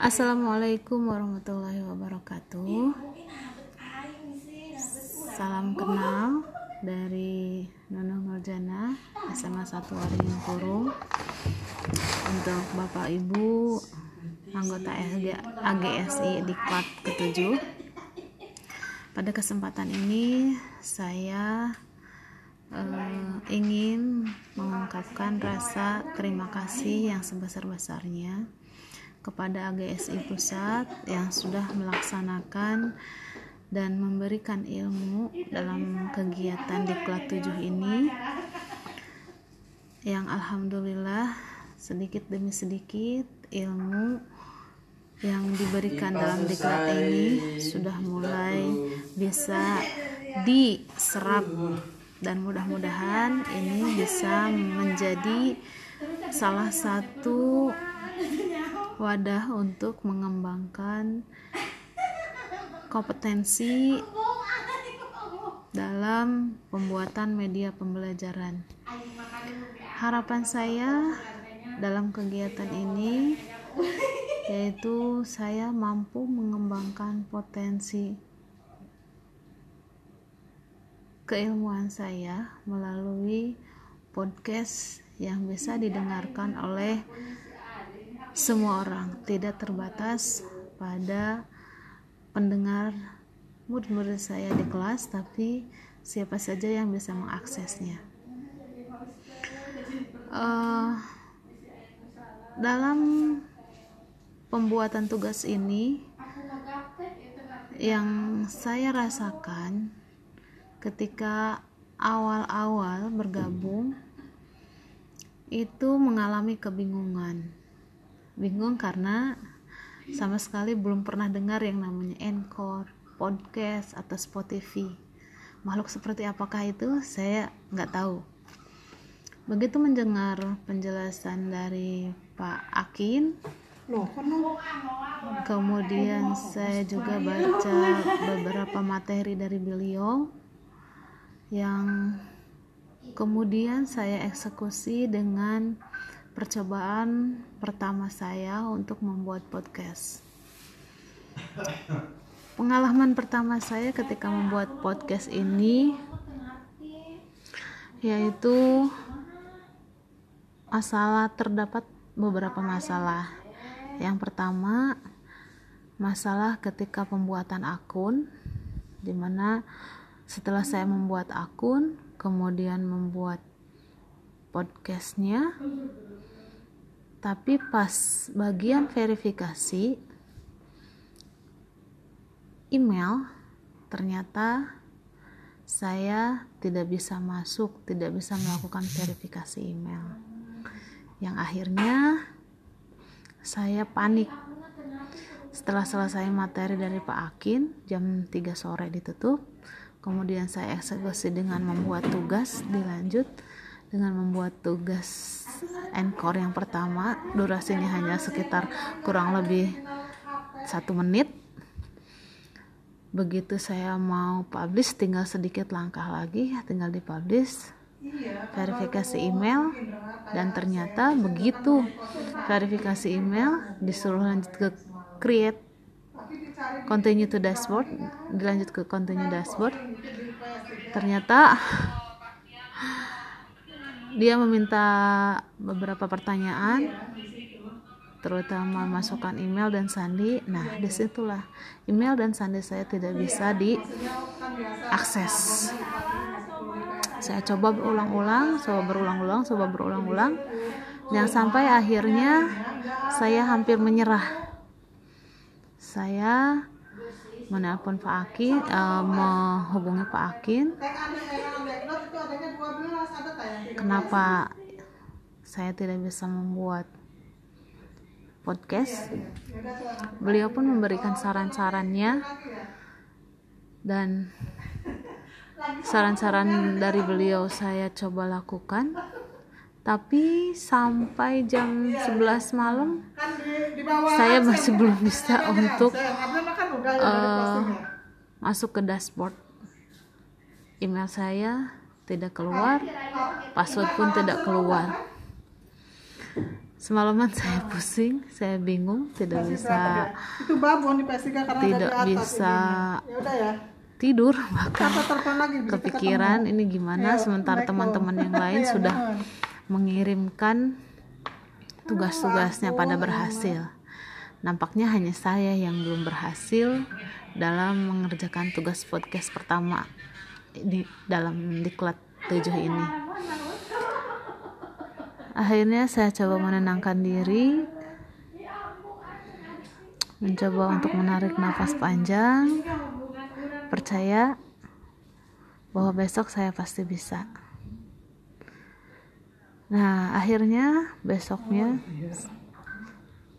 Assalamualaikum warahmatullahi wabarakatuh. Salam kenal dari Nunung Nurjana SMA 1 Waringin Kurung untuk Bapak Ibu anggota AGSI Diklat ke-7. Pada kesempatan ini saya uh, ingin mengungkapkan rasa terima kasih yang sebesar-besarnya kepada AGSI Pusat yang sudah melaksanakan dan memberikan ilmu dalam kegiatan di Diklat 7 ini. Yang alhamdulillah sedikit demi sedikit ilmu yang diberikan dalam diklat ini sudah mulai bisa diserap. Dan mudah-mudahan ini bisa menjadi salah satu wadah untuk mengembangkan kompetensi dalam pembuatan media pembelajaran. Harapan saya dalam kegiatan ini yaitu saya mampu mengembangkan potensi keilmuan saya melalui podcast yang bisa didengarkan oleh semua orang tidak terbatas pada pendengar murid-murid saya di kelas tapi siapa saja yang bisa mengaksesnya. Uh, dalam pembuatan tugas ini yang saya rasakan ketika awal-awal bergabung itu mengalami kebingungan bingung karena sama sekali belum pernah dengar yang namanya Encore, podcast atau Spotify. Makhluk seperti apakah itu? Saya nggak tahu. Begitu mendengar penjelasan dari Pak Akin, kemudian saya juga baca beberapa materi dari beliau yang kemudian saya eksekusi dengan percobaan pertama saya untuk membuat podcast. Pengalaman pertama saya ketika membuat podcast ini yaitu masalah terdapat beberapa masalah. Yang pertama, masalah ketika pembuatan akun di mana setelah saya membuat akun kemudian membuat podcastnya tapi pas bagian verifikasi email ternyata saya tidak bisa masuk, tidak bisa melakukan verifikasi email. Yang akhirnya saya panik. Setelah selesai materi dari Pak Akin, jam 3 sore ditutup. Kemudian saya eksekusi dengan membuat tugas dilanjut dengan membuat tugas encore yang pertama durasinya hanya sekitar kurang lebih satu menit. Begitu saya mau publish tinggal sedikit langkah lagi tinggal dipublish verifikasi email dan ternyata begitu verifikasi email disuruh lanjut ke create continue to dashboard dilanjut ke continue dashboard. Ternyata dia meminta beberapa pertanyaan terutama masukkan email dan sandi. Nah di situlah email dan sandi saya tidak bisa diakses. Saya coba berulang-ulang coba berulang-ulang coba berulang-ulang. Yang sampai akhirnya saya hampir menyerah. Saya menelpon Pak Akin uh, menghubungi Pak Akin kenapa saya tidak bisa membuat podcast? Beliau pun memberikan saran-sarannya. Dan saran-saran dari beliau saya coba lakukan. Tapi sampai jam 11 malam saya masih belum bisa untuk uh, masuk ke dashboard. Email saya tidak keluar password pun tidak keluar. Semalaman saya pusing saya bingung tidak bisa itu babon di PS3 karena tidak bisa ya ya. tidur bahkan kepikiran ini gimana? Sementara teman-teman yang lain Iya, sudah jangan. mengirimkan tugas-tugasnya pada berhasil. Nampaknya hanya saya yang belum berhasil dalam mengerjakan tugas podcast pertama di dalam diklat 7 ini. Akhirnya saya coba menenangkan diri mencoba untuk menarik nafas panjang percaya bahwa besok saya pasti bisa. Nah akhirnya besoknya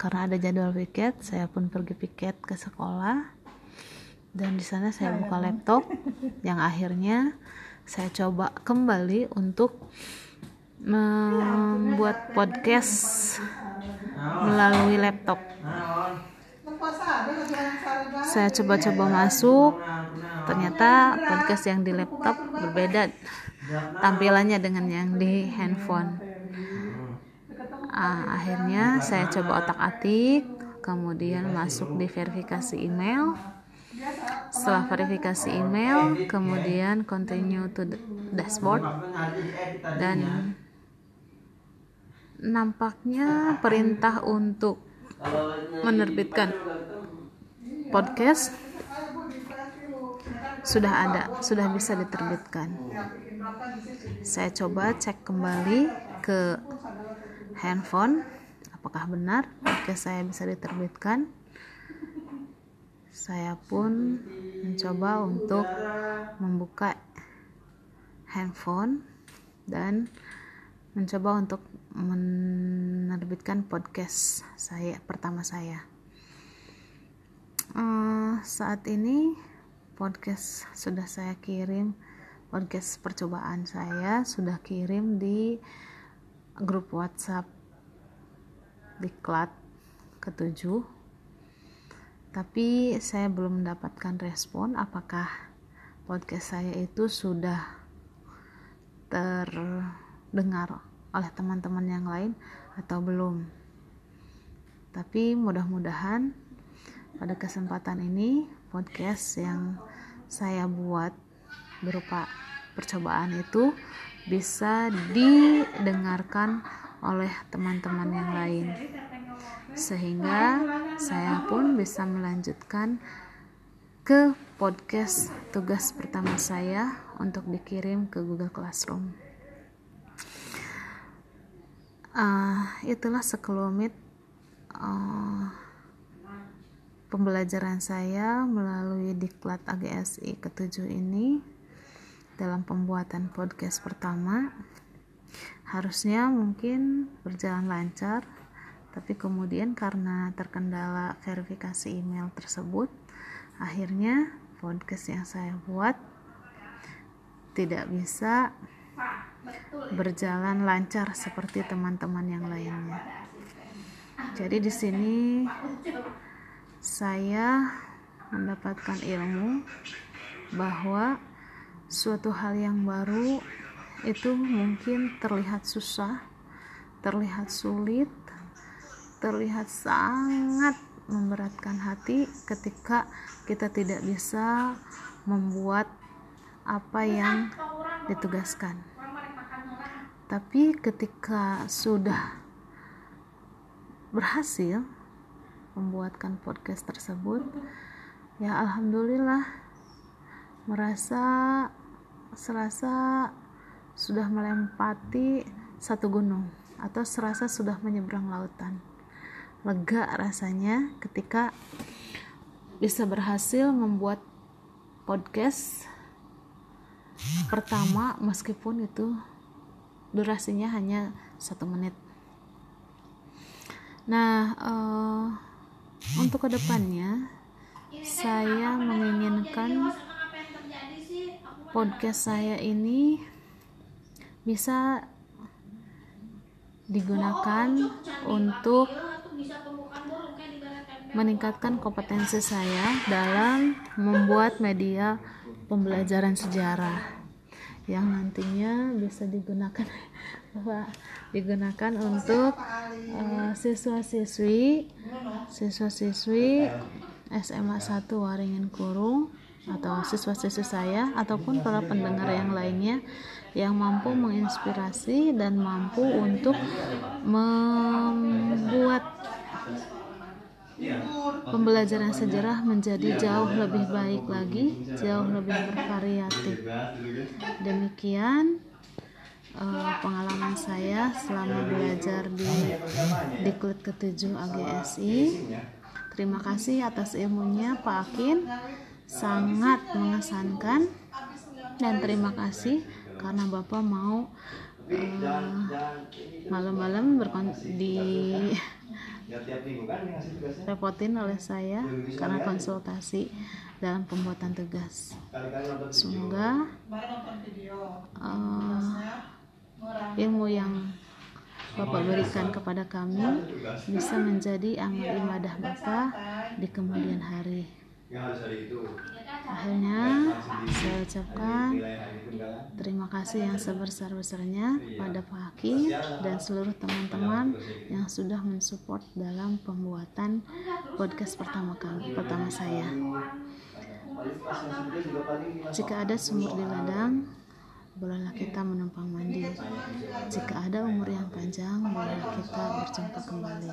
karena ada jadwal piket saya pun pergi piket ke sekolah dan di sana saya buka laptop yang akhirnya saya coba kembali untuk membuat podcast melalui laptop. Saya coba-coba masuk. Ternyata podcast yang di laptop berbeda tampilannya dengan yang di handphone. Ah, akhirnya saya coba otak-atik kemudian masuk di verifikasi email setelah verifikasi email kemudian continue to dashboard dan nampaknya perintah untuk menerbitkan podcast sudah ada, sudah bisa diterbitkan. Saya coba cek kembali ke handphone, apakah benar podcast saya bisa diterbitkan. Saya pun mencoba untuk membuka handphone dan mencoba untuk menerbitkan podcast saya pertama saya. Eh, saat ini podcast sudah saya kirim podcast percobaan saya sudah kirim di grup WhatsApp diklat ketujuh tapi saya belum mendapatkan respon apakah podcast saya itu sudah terdengar oleh teman-teman yang lain atau belum. Tapi mudah-mudahan pada kesempatan ini podcast yang saya buat berupa percobaan itu bisa didengarkan oleh teman-teman yang lain sehingga saya pun bisa melanjutkan ke podcast tugas pertama saya untuk dikirim ke Google Classroom. Ah, itulah sekelumit ah, pembelajaran saya melalui diklat AGSI ketujuh ini dalam pembuatan podcast pertama harusnya mungkin berjalan lancar tapi kemudian karena terkendala verifikasi email tersebut akhirnya podcast yang saya buat tidak bisa berjalan lancar seperti teman-teman yang lainnya. Jadi di sini saya mendapatkan ilmu bahwa suatu hal yang baru itu mungkin terlihat susah, terlihat sulit, terlihat sangat memberatkan hati ketika kita tidak bisa membuat apa yang ditugaskan. Tapi ketika sudah berhasil membuatkan podcast tersebut, ya alhamdulillah merasa serasa sudah melempati satu gunung atau serasa sudah menyeberang lautan. Lega rasanya ketika bisa berhasil membuat podcast pertama meskipun itu durasinya hanya satu menit. Nah, eh, untuk ke depannya saya menginginkan podcast saya ini bisa digunakan untuk meningkatkan kompetensi saya dalam membuat media pembelajaran sejarah yang nantinya bisa digunakan digunakan untuk uh, siswa-siswi siswa-siswi SMA 1 Waringin Kurung atau siswa-siswi saya ataupun para pendengar yang lainnya yang mampu menginspirasi dan mampu untuk membuat pembelajaran sejarah menjadi jauh lebih baik lagi, jauh lebih bervariatif. Demikian uh, pengalaman saya selama belajar di Diklit ke-7 AGSI. Terima kasih atas ilmunya Pak Akin, sangat mengesankan. Dan terima kasih karena Bapak mau uh, malam-malam berkon di repotin oleh saya karena konsultasi dalam pembuatan tugas. Semoga uh, ilmu yang Bapak berikan kepada kami bisa menjadi amal ibadah Bapak di kemudian hari. Akhirnya saya ucapkan terima kasih yang sebesar-besarnya pada Pak Hakim dan seluruh teman-teman yang sudah mensupport dalam pembuatan podcast pertama kami, pertama saya. Jika ada sumur di ladang, bolehlah kita menumpang mandi. Jika ada umur yang panjang, bolehlah kita berjumpa kembali.